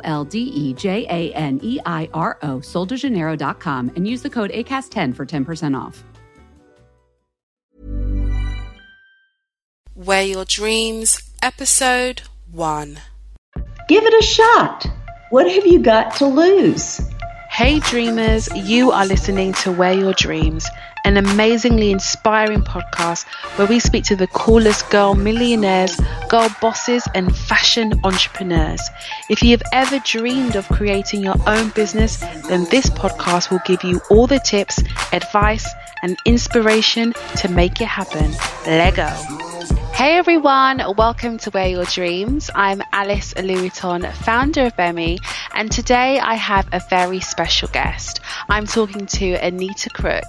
L D E J A N E I R O, soldejaneiro.com, and use the code ACAST10 for 10% off. Wear Your Dreams, Episode 1. Give it a shot. What have you got to lose? Hey, dreamers, you are listening to Wear Your Dreams an amazingly inspiring podcast where we speak to the coolest girl millionaires, girl bosses, and fashion entrepreneurs. If you have ever dreamed of creating your own business, then this podcast will give you all the tips, advice, and inspiration to make it happen. Lego. Hey everyone, welcome to Wear Your Dreams. I'm Alice Louiton, founder of Bemi, and today I have a very special guest. I'm talking to Anita Crook.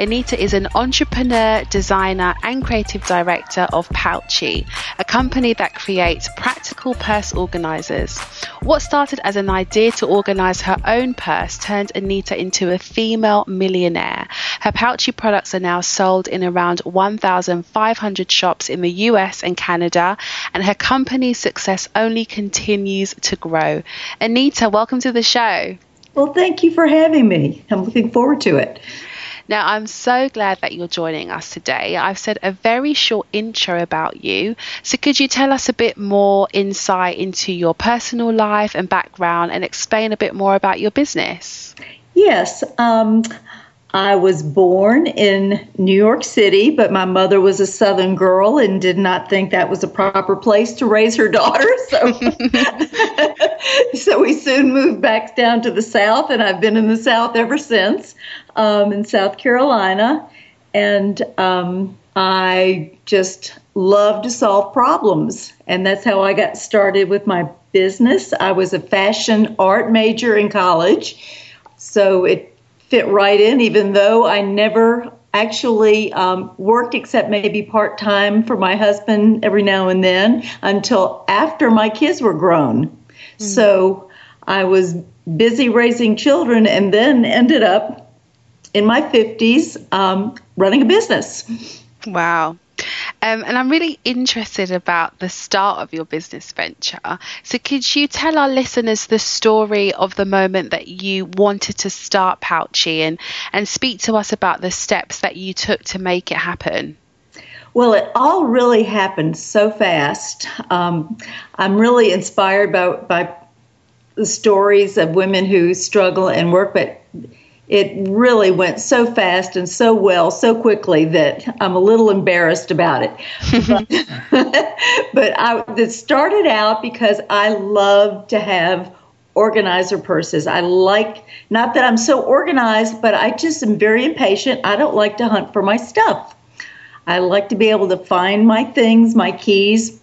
Anita is an entrepreneur, designer, and creative director of Pouchee, a company that creates practical purse organizers. What started as an idea to organize her own purse turned Anita into a female millionaire. Her Pouchee products are now sold in around 1,500 shops in the US and Canada, and her company's success only continues to grow. Anita, welcome to the show. Well, thank you for having me. I'm looking forward to it. Now, I'm so glad that you're joining us today. I've said a very short intro about you. So, could you tell us a bit more insight into your personal life and background and explain a bit more about your business? Yes. Um, I was born in New York City, but my mother was a Southern girl and did not think that was a proper place to raise her daughter. So, so we soon moved back down to the South, and I've been in the South ever since, um, in South Carolina. And um, I just love to solve problems, and that's how I got started with my business. I was a fashion art major in college, so it fit right in, even though I never actually um, worked except maybe part time for my husband every now and then until after my kids were grown. Mm-hmm. So I was busy raising children and then ended up in my 50s um, running a business. Wow. Um, and I'm really interested about the start of your business venture. So, could you tell our listeners the story of the moment that you wanted to start Pouchee and, and speak to us about the steps that you took to make it happen? Well, it all really happened so fast. Um, I'm really inspired by, by the stories of women who struggle and work, but it really went so fast and so well so quickly that I'm a little embarrassed about it. but, I, it started out because I love to have organizer purses. I like, not that I'm so organized, but I just am very impatient. I don't like to hunt for my stuff. I like to be able to find my things, my keys,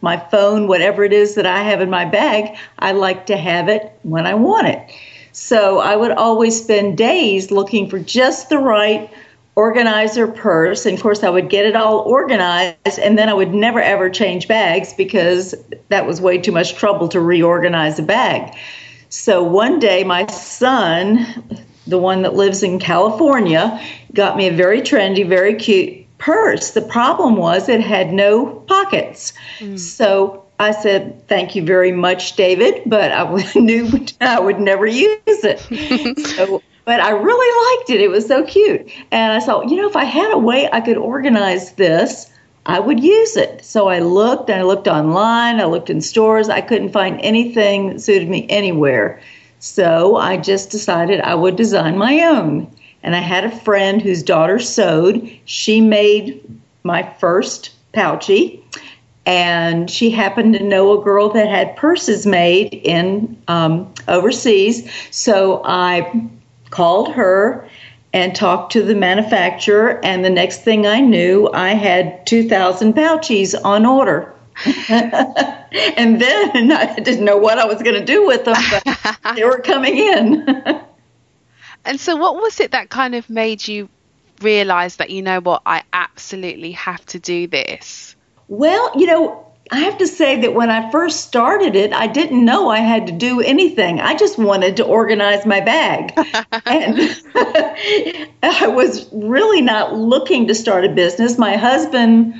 my phone, whatever it is that I have in my bag. I like to have it when I want it. So I would always spend days looking for just the right organizer purse. And of course, I would get it all organized, and then I would never ever change bags because that was way too much trouble to reorganize a bag. So one day, my son, the one that lives in California, got me a very trendy, very cute purse. The problem was it had no pockets. Mm. So I said, Thank you very much, David, but I knew I would never use it. so, but I really liked it. It was so cute. And I thought, you know, if I had a way I could organize this I would use it. So I looked, I looked online, I looked in stores. I couldn't find anything that suited me anywhere. So I just decided I would design my own. And I had a friend whose daughter sewed. She made my first pouchy. And she happened to know a girl that had purses made in um, overseas. So I called her and talked to the manufacturer. And the next thing I knew, I had 2,000 pouches on order. and then I didn't know what I was going to do with them, but they were coming in. and so, what was it that kind of made you realize that, you know what, I absolutely have to do this? Well, you know, I have to say that when I first started it, I didn't know I had to do anything. I just wanted to organize my bag. and I was really not looking to start a business. My husband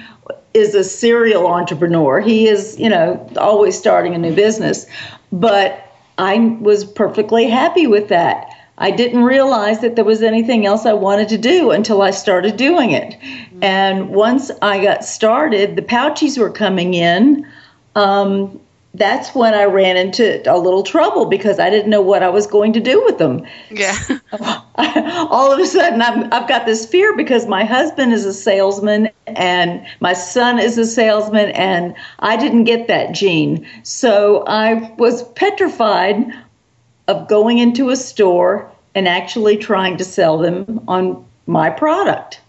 is a serial entrepreneur. He is, you know, always starting a new business. But I was perfectly happy with that. I didn't realize that there was anything else I wanted to do until I started doing it. And once I got started, the pouches were coming in. Um, that's when I ran into a little trouble because I didn't know what I was going to do with them. Yeah. All of a sudden, i have got this fear because my husband is a salesman and my son is a salesman, and I didn't get that gene. So I was petrified of going into a store and actually trying to sell them on my product.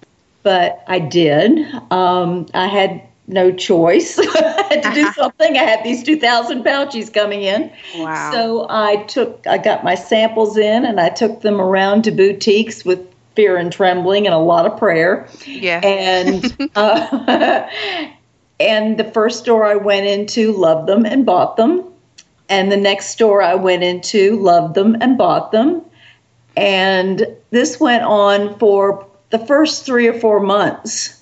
But I did. Um, I had no choice. I had to do something. I had these 2,000 pouches coming in. Wow. So I took, I got my samples in and I took them around to boutiques with fear and trembling and a lot of prayer. Yeah. And, uh, and the first store I went into loved them and bought them. And the next store I went into loved them and bought them. And this went on for the first three or four months.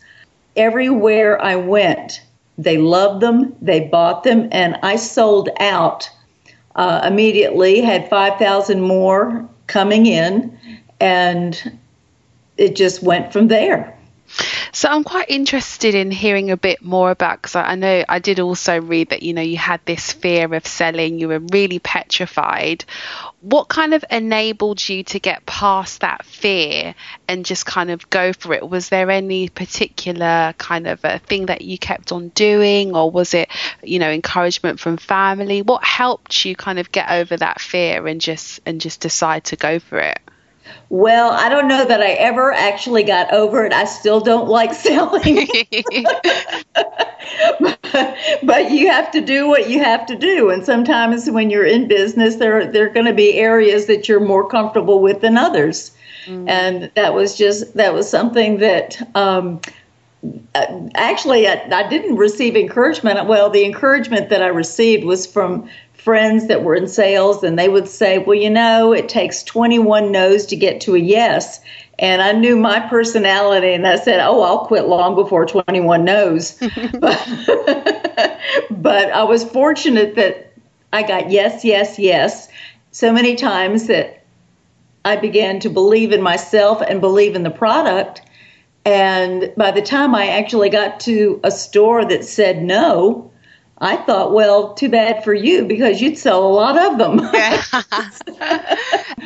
Everywhere I went, they loved them, they bought them, and I sold out uh, immediately, had 5,000 more coming in, and it just went from there. So I'm quite interested in hearing a bit more about because I, know I did also read that you know you had this fear of selling, you were really petrified. What kind of enabled you to get past that fear and just kind of go for it? Was there any particular kind of a thing that you kept on doing, or was it you know encouragement from family? What helped you kind of get over that fear and just and just decide to go for it? Well, I don't know that I ever actually got over it. I still don't like selling. but, but you have to do what you have to do. And sometimes when you're in business, there, there are going to be areas that you're more comfortable with than others. Mm. And that was just, that was something that, um, actually I, I, didn't receive encouragement well the encouragement that i received was from friends that were in sales and they would say, well, you know, it takes 21 no's to get to a yes. And I knew my personality and I said, oh, I'll quit long before 21 no's. but, but I was fortunate that I got yes, yes, yes so many times that I began to believe in myself and believe in the product. And by the time I actually got to a store that said no, I thought, well, too bad for you because you'd sell a lot of them.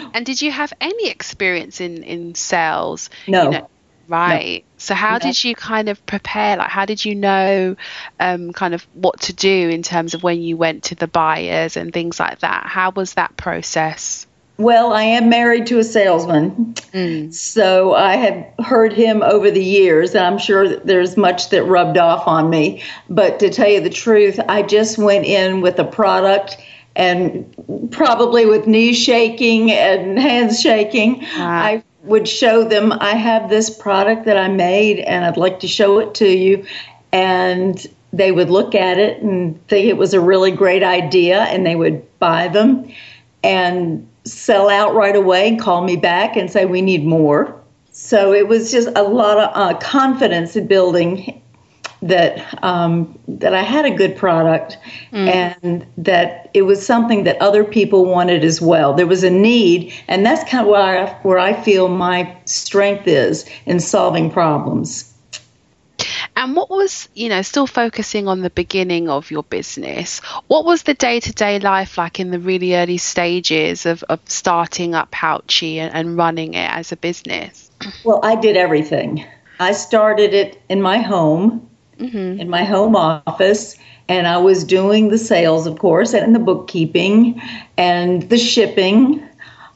and did you have any experience in in sales? No. You know, right. No. So how no. did you kind of prepare? Like, how did you know, um, kind of what to do in terms of when you went to the buyers and things like that? How was that process? Well, I am married to a salesman, mm. so I have heard him over the years, and I'm sure that there's much that rubbed off on me. But to tell you the truth, I just went in with a product and probably with knees shaking and hands shaking. Wow. I would show them I have this product that I made, and I'd like to show it to you. And they would look at it and think it was a really great idea, and they would buy them. And sell out right away and call me back and say we need more. So it was just a lot of uh, confidence in building that um, that I had a good product mm. and that it was something that other people wanted as well. There was a need, and that's kind of where I, where I feel my strength is in solving problems. And what was, you know, still focusing on the beginning of your business, what was the day to day life like in the really early stages of, of starting up Pouchee and, and running it as a business? Well, I did everything. I started it in my home, mm-hmm. in my home office, and I was doing the sales, of course, and the bookkeeping and the shipping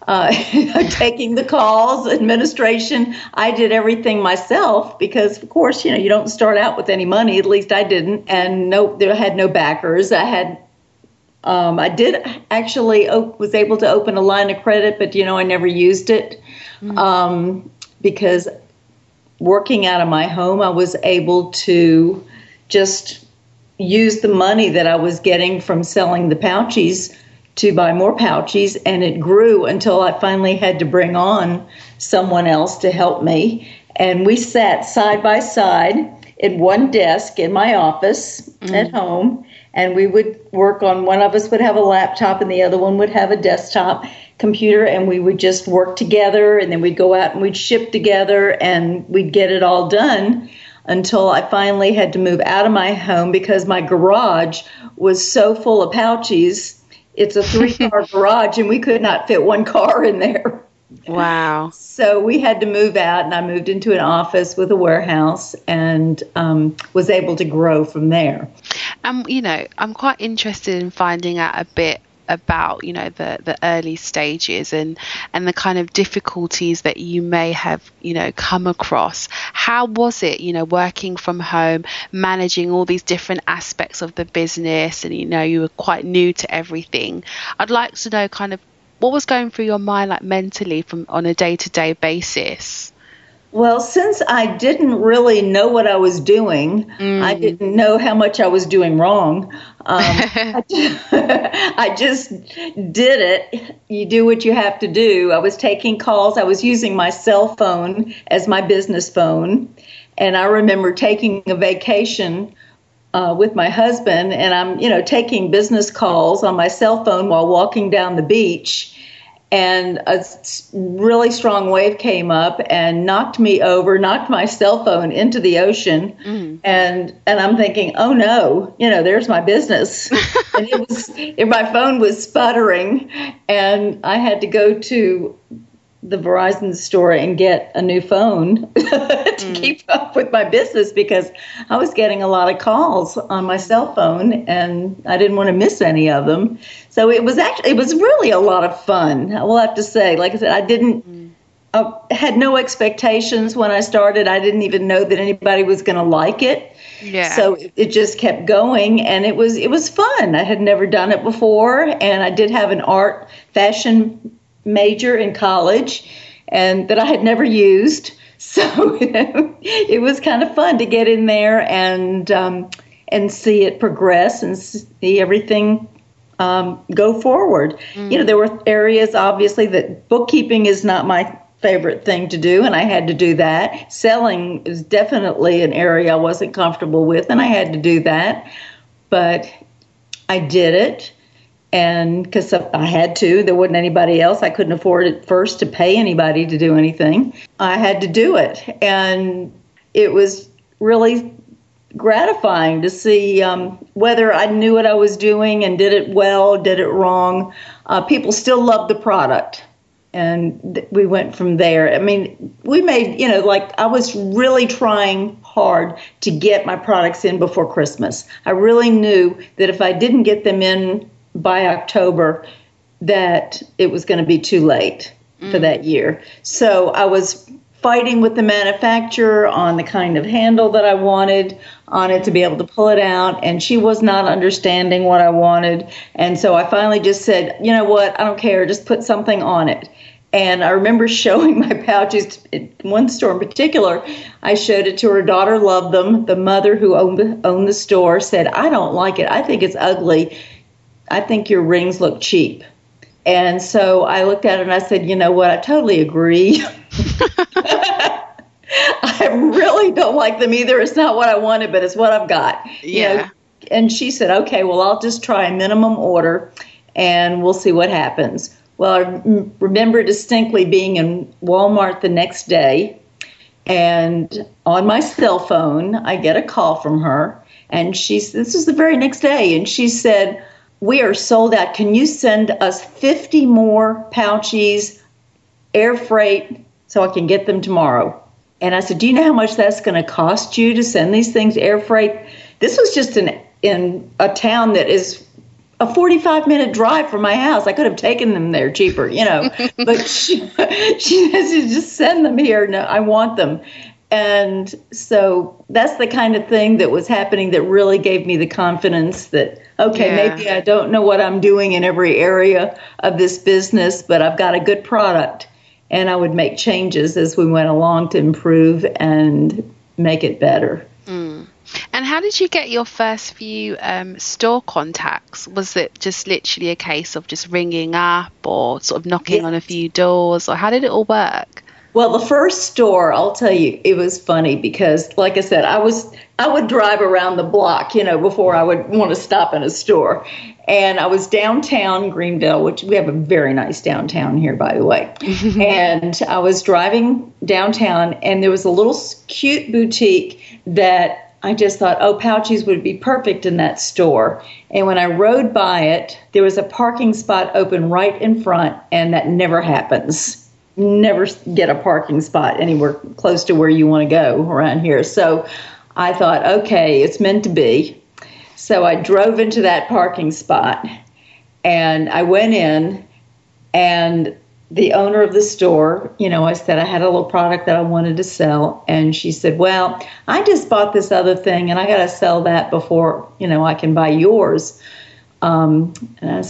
uh, taking the calls, administration. I did everything myself because, of course, you know you don't start out with any money. At least I didn't, and no, there had no backers. I had, um, I did actually op- was able to open a line of credit, but you know I never used it mm-hmm. um, because working out of my home, I was able to just use the money that I was getting from selling the pouches to buy more pouches, and it grew until I finally had to bring on someone else to help me. And we sat side by side at one desk in my office mm-hmm. at home, and we would work on one of us would have a laptop, and the other one would have a desktop computer, and we would just work together, and then we'd go out and we'd ship together, and we'd get it all done until I finally had to move out of my home because my garage was so full of pouches it's a three car garage, and we could not fit one car in there. Wow. So we had to move out, and I moved into an office with a warehouse and um, was able to grow from there. Um, you know, I'm quite interested in finding out a bit about you know the the early stages and and the kind of difficulties that you may have you know come across. How was it you know working from home managing all these different aspects of the business? And you know you were quite new to everything. I'd like to know kind of what was going through your mind like mentally from on a day-to-day basis well, since I didn't really know what I was doing, mm. I didn't know how much I was doing wrong. Um, I, just, I just did it. You do what you have to do. I was taking calls. I was using my cell phone as my business phone. And I remember taking a vacation uh, with my husband, and I'm, you know, taking business calls on my cell phone while walking down the beach and a really strong wave came up and knocked me over, knocked my cell phone into the ocean, mm. and and I'm thinking, oh no, you know, there's my business, and it was, my phone was sputtering, and I had to go to the Verizon store and get a new phone to mm. keep up with my business because I was getting a lot of calls on my cell phone and I didn't want to miss any of them. So it was actually it was really a lot of fun. I will have to say, like I said, I didn't. Mm. I had no expectations when I started. I didn't even know that anybody was going to like it. Yeah. So it just kept going and it was it was fun. I had never done it before and I did have an art fashion major in college and that I had never used. So it was kind of fun to get in there and um, and see it progress and see everything um, go forward. Mm. You know, there were areas obviously that bookkeeping is not my favorite thing to do, and I had to do that. Selling is definitely an area I wasn't comfortable with, and I had to do that. But I did it and because I had to, there wasn't anybody else. I couldn't afford at first to pay anybody to do anything. I had to do it, and it was really gratifying to see um, whether I knew what I was doing and did it well, did it wrong. Uh, people still loved the product, and th- we went from there. I mean, we made you know like I was really trying hard to get my products in before Christmas. I really knew that if I didn't get them in by October that it was going to be too late mm. for that year. So I was fighting with the manufacturer on the kind of handle that I wanted on it to be able to pull it out and she was not understanding what I wanted and so I finally just said, "You know what? I don't care. Just put something on it." And I remember showing my pouches in one store in particular. I showed it to her daughter, loved them. The mother who owned, owned the store said, I don't like it. I think it's ugly. I think your rings look cheap. And so I looked at it and I said, you know what? I totally agree. I really don't like them either. It's not what I wanted, but it's what I've got. Yeah. You know? And she said, okay, well, I'll just try a minimum order and we'll see what happens. Well, I remember distinctly being in Walmart the next day And on my cell phone, I get a call from her. And she's, this is the very next day. And she said, We are sold out. Can you send us 50 more pouches, air freight, so I can get them tomorrow? And I said, Do you know how much that's going to cost you to send these things air freight? This was just in, in a town that is a 45 minute drive from my house. I could have taken them there cheaper, you know. but she, she says, just send them here. No, I want them. And so that's the kind of thing that was happening that really gave me the confidence that, okay, yeah. maybe I don't know what I'm doing in every area of this business, but I've got a good product. And I would make changes as we went along to improve and make it better. Mm. And how did you get your first few um, store contacts? Was it just literally a case of just ringing up or sort of knocking yes. on a few doors, or how did it all work? Well, the first store, I'll tell you, it was funny because, like I said, I was I would drive around the block, you know, before I would want to stop in a store. And I was downtown Greenville, which we have a very nice downtown here, by the way. and I was driving downtown, and there was a little cute boutique that I just thought, oh, Pouchees would be perfect in that store. And when I rode by it, there was a parking spot open right in front, and that never happens. Never get a parking spot anywhere close to where you want to go around here. So I thought, okay, it's meant to be. So I drove into that parking spot and I went in, and the owner of the store, you know, I said I had a little product that I wanted to sell. And she said, Well, I just bought this other thing and I got to sell that before, you know, I can buy yours. Um, and I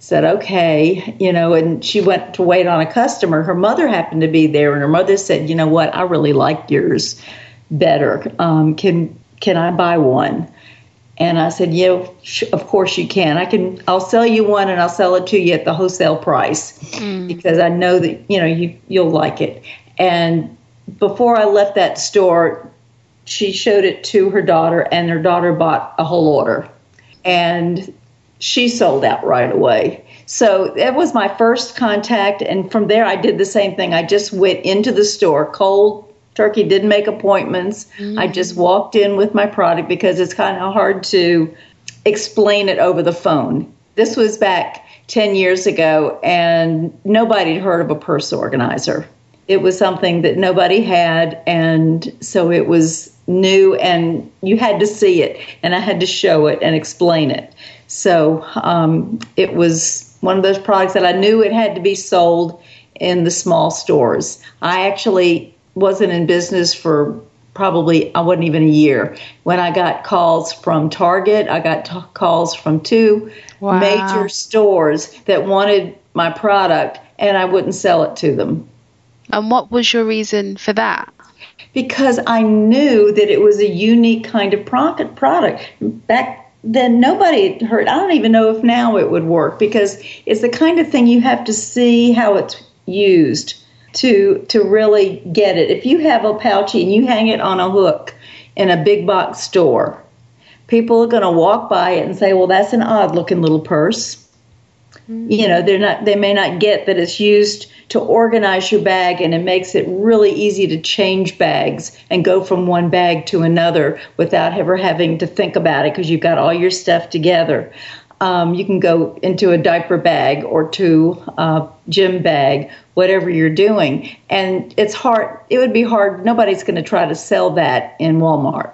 said, Okay, you know, and she went to wait on a customer. Her mother happened to be there and her mother said, You know what? I really like yours better. Um, can, can I buy one? And I said, "Yeah, of course you can. I can. I'll sell you one, and I'll sell it to you at the wholesale price mm. because I know that you know you you'll like it." And before I left that store, she showed it to her daughter, and her daughter bought a whole order, and she sold out right away. So that was my first contact, and from there I did the same thing. I just went into the store cold Turkey didn't make appointments. Mm-hmm. I just walked in with my product because it's kind of hard to explain it over the phone. This was back 10 years ago, and nobody had heard of a purse organizer. It was something that nobody had, and so it was new, and you had to see it, and I had to show it and explain it. So um, it was one of those products that I knew it had to be sold in the small stores. I actually wasn't in business for probably I wasn't even a year when I got calls from Target. I got t- calls from two wow. major stores that wanted my product, and I wouldn't sell it to them. And what was your reason for that? Because I knew that it was a unique kind of product. Back then, nobody had heard. I don't even know if now it would work because it's the kind of thing you have to see how it's used to to really get it. If you have a pouchy and you hang it on a hook in a big box store, people are going to walk by it and say, "Well, that's an odd looking little purse." Mm-hmm. You know, they're not they may not get that it's used to organize your bag and it makes it really easy to change bags and go from one bag to another without ever having to think about it because you've got all your stuff together. Um, you can go into a diaper bag or to a gym bag, whatever you're doing. And it's hard, it would be hard. Nobody's going to try to sell that in Walmart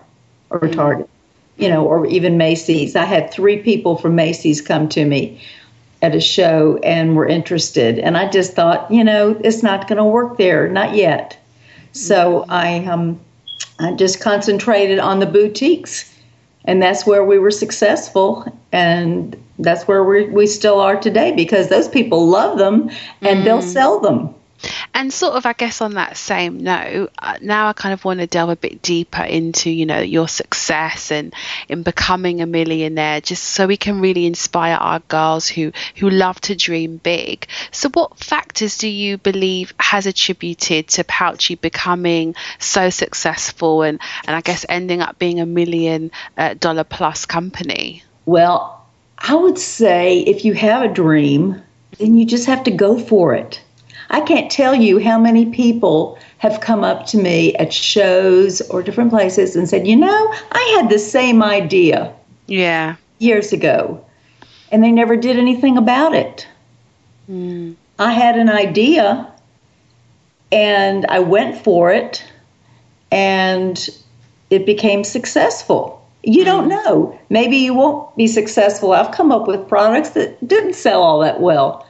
or mm-hmm. Target, you know, or even Macy's. I had three people from Macy's come to me at a show and were interested. And I just thought, you know, it's not going to work there, not yet. So mm-hmm. I, um, I just concentrated on the boutiques and that's where we were successful and that's where we, we still are today because those people love them and mm. they'll sell them and sort of, I guess, on that same note, uh, now I kind of want to delve a bit deeper into, you know, your success and in becoming a millionaire, just so we can really inspire our girls who who love to dream big. So, what factors do you believe has attributed to Pouchee becoming so successful and and I guess ending up being a million dollar plus company? Well, I would say if you have a dream, then you just have to go for it I can't tell you how many people have come up to me at shows or different places and said, You know, I had the same idea. Yeah. Years ago. And they never did anything about it. Mm. I had an idea and I went for it and it became successful. You don't mm. know. Maybe you won't be successful. I've come up with products that didn't sell all that well.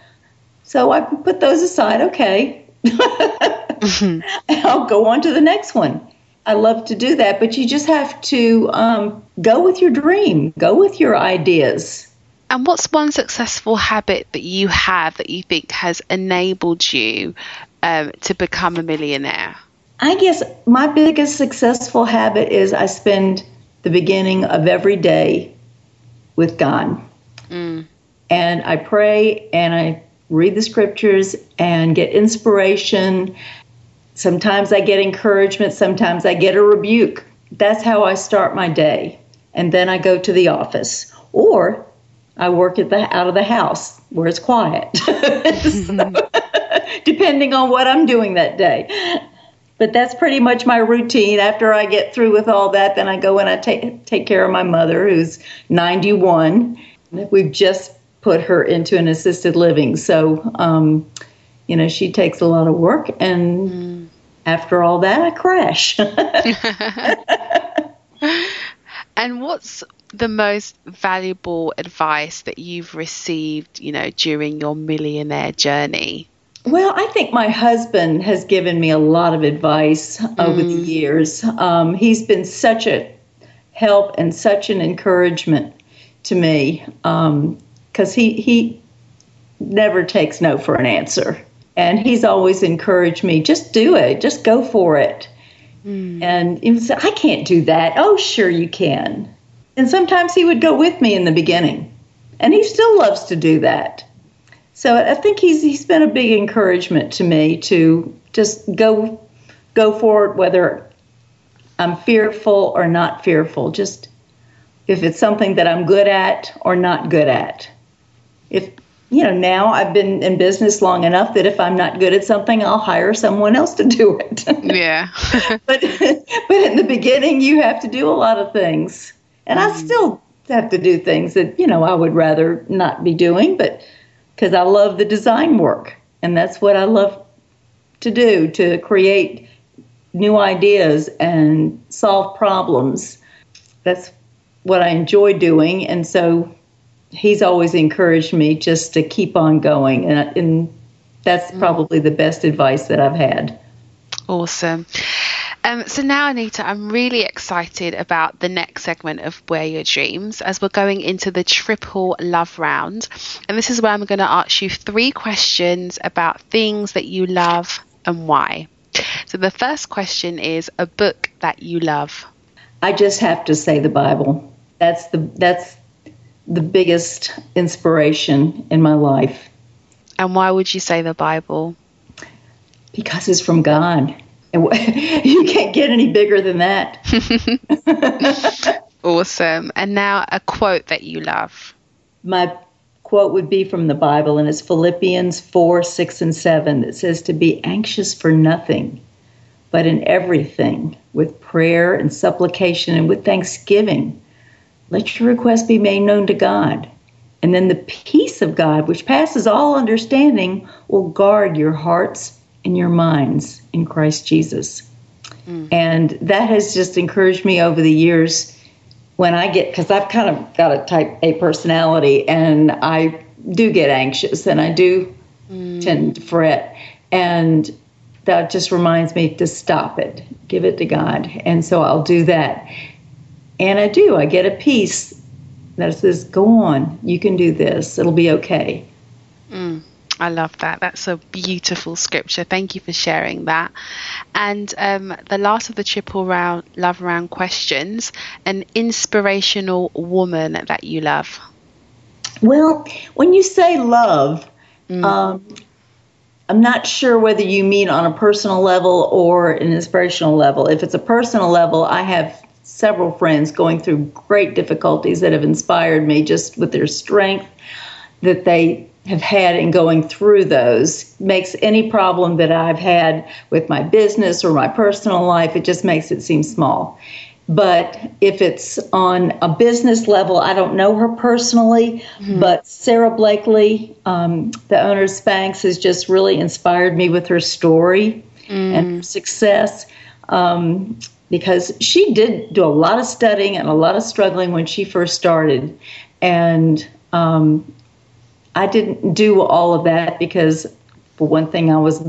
So I put those aside. Okay. mm-hmm. I'll go on to the next one. I love to do that, but you just have to um, go with your dream, go with your ideas. And what's one successful habit that you have that you think has enabled you um, to become a millionaire? I guess my biggest successful habit is I spend the beginning of every day with God. Mm. And I pray and I read the scriptures and get inspiration. Sometimes I get encouragement, sometimes I get a rebuke. That's how I start my day. And then I go to the office or I work at the out of the house where it's quiet. so, depending on what I'm doing that day but that's pretty much my routine. After I get through with all that, then I go and I take take care of my mother, who's 91. We've just put her into an assisted living, so um, you know she takes a lot of work, and mm. after all that, I crash. and what's the most valuable advice that you've received, you know, during your millionaire journey? Well, I think my husband has given me a lot of advice mm. over the mm. years. Um, he's been such a help and such an encouragement to me because um, he he never takes no for an answer, and he's always encouraged me just do it, just go for it. Mm. And he would say, I can't do that. Oh, sure you can. And sometimes he would go with me in the beginning, and he still loves to do that. So I think he's he's been a big encouragement to me to just go go forward whether I'm fearful or not fearful. Just if it's something that I'm good at or not good at. If you know, now I've been in business long enough that if I'm not good at something, I'll hire someone else to do it. Yeah. but but in the beginning, you have to do a lot of things, and mm. I still have to do things that you know I would rather not be doing, but because I love the design work. And that's what I love to do to create new ideas and solve problems. That's what I enjoy doing. And so he's always encouraged me just to keep on going. And, and that's mm. probably the best advice that I've had. Awesome. Um, so now, Anita, I'm really excited about the next segment of Wear Your Dreams as we're going into the triple love round. And this is where I'm going to ask you three questions about things that you love and why. So the first question is a book that you love. I just have to say the Bible. That's the that's the biggest inspiration in my life. And why would you say the Bible? Because it's from God. you can't get any bigger than that. awesome. And now a quote that you love. My quote would be from the Bible, and it's Philippians 4 6 and 7 that says, To be anxious for nothing, but in everything, with prayer and supplication and with thanksgiving, let your request be made known to God. And then the peace of God, which passes all understanding, will guard your hearts and your minds in Christ Jesus. Mm. And that has just encouraged me over the years when I get, because I've kind of got a type A personality and I do get anxious and I do mm. tend to fret. And that just reminds me to stop it, give it to God. And so I'll do that. And I do, I get a peace that says, go on, you can do this, it'll be okay. I love that. That's a beautiful scripture. Thank you for sharing that. And um, the last of the triple round love round questions: an inspirational woman that you love. Well, when you say love, mm. um, I'm not sure whether you mean on a personal level or an inspirational level. If it's a personal level, I have several friends going through great difficulties that have inspired me just with their strength that they have had in going through those makes any problem that I've had with my business or my personal life, it just makes it seem small. But if it's on a business level, I don't know her personally, mm-hmm. but Sara Blakely, um, the owner of Spanx, has just really inspired me with her story mm. and her success. Um, because she did do a lot of studying and a lot of struggling when she first started. And um, I didn't do all of that because, for one thing, I was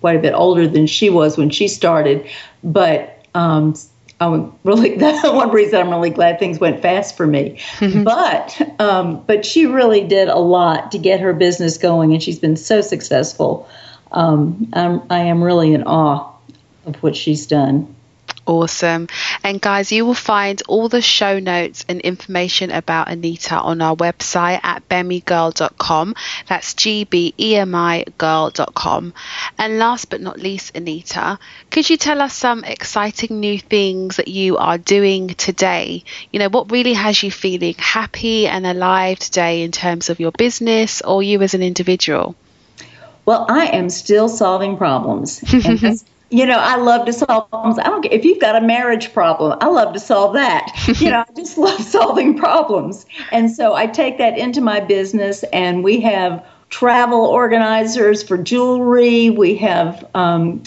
quite a bit older than she was when she started. But um, I'm really that's one reason I'm really glad things went fast for me. Mm-hmm. But um, but she really did a lot to get her business going, and she's been so successful. Um, I'm, I am really in awe of what she's done. Awesome. And guys, you will find all the show notes and information about Anita on our website at gbemigirl.com. That's G B E M I girl.com. And last but not least, Anita, could you tell us some exciting new things that you are doing today? You know, what really has you feeling happy and alive today in terms of your business or you as an individual? Well, I am still solving problems. And you know, I love to solve problems. I don't care if you've got a marriage problem, I love to solve that. you know, I just love solving problems. And so I take that into my business, and we have travel organizers for jewelry. We have um,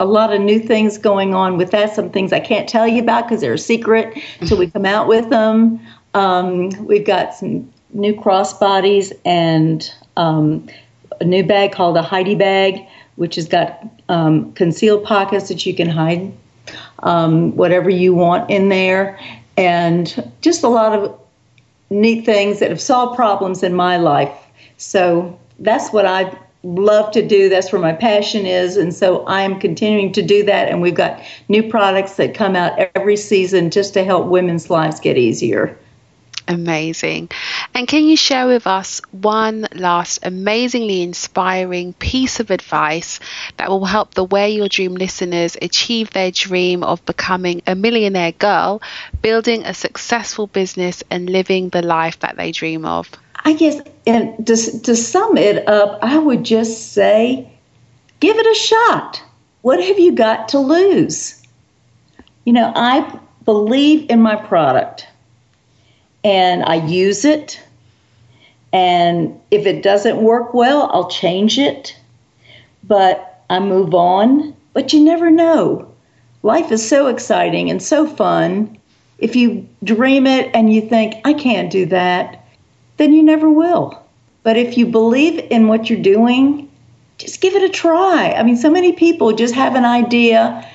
a lot of new things going on with that. Some things I can't tell you about because they're a secret until we come out with them. Um, we've got some new crossbodies and um, a new bag called a Heidi bag which has got um, concealed pockets that you can hide um, whatever you want in there, and just a lot of neat things that have solved problems in my life. So that's what I love to do. That's where my passion is. And so I am continuing to do that. And we've got new products that come out every season just to help women's lives get easier. Amazing. And can you share with us one last amazingly inspiring piece of advice that will help the Wear Your Dream listeners achieve their dream of becoming a millionaire girl, building a successful business, and living the life that they dream of? I guess, and to, to sum it up, I would just say give it a shot. What have you got to lose? You know, I believe in my product and I use it. And if it doesn't work well, I'll change it. But I move on. But you never know. Life is so exciting and so fun. If you dream it and you think, I can't do that, then you never will. But if you believe in what you're doing, just give it a try. I mean, so many people just have an idea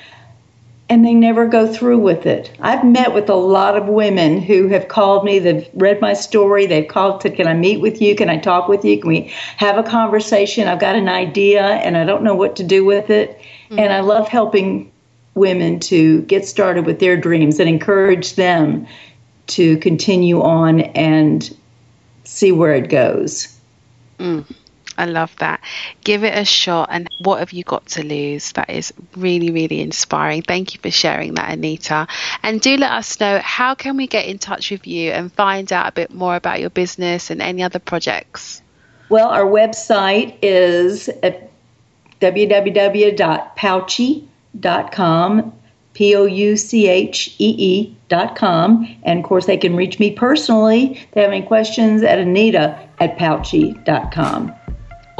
and they never go through with it. I've met with a lot of women who have called me, they've read my story, they've called, said, Can I meet with you? Can I talk with you? Can we have a conversation? I've got an idea and I don't know what to do with it. Mm-hmm. And I love helping women to get started with their dreams and encourage them to continue on and see where it goes. Mm. I love that. Give it a shot. And what have you got to lose? That is really, really inspiring. Thank you for sharing that, Anita. And do let us know how can we get in touch with you and find out a bit more about your business and any other projects? Well, our website is at www.pouchee.com, P O U C H E E dot com. And of course, they can reach me personally. They have any questions at Anita at pouchee.com.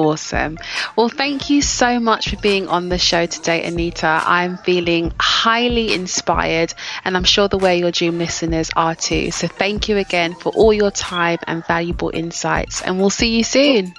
Awesome. Well, thank you so much for being on the show today, Anita. I'm feeling highly inspired, and I'm sure the Wear Your Dream listeners are too. So, thank you again for all your time and valuable insights, and we'll see you soon.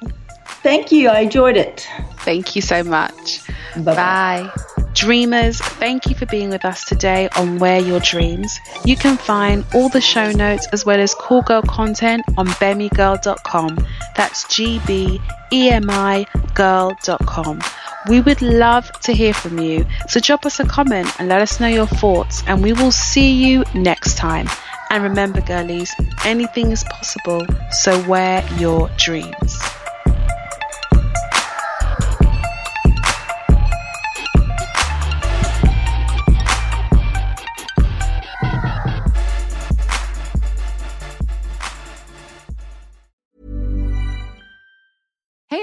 Thank you. I enjoyed it. Thank you so much. Bye-bye. Bye. Dreamers, thank you for being with us today on Wear Your Dreams. You can find all the show notes as well as cool girl content on gbemigirl.com. That's G B E M I girl.com. We would love to hear from you, so drop us a comment and let us know your thoughts, and we will see you next time. And remember, girlies, anything is possible, so wear your dreams.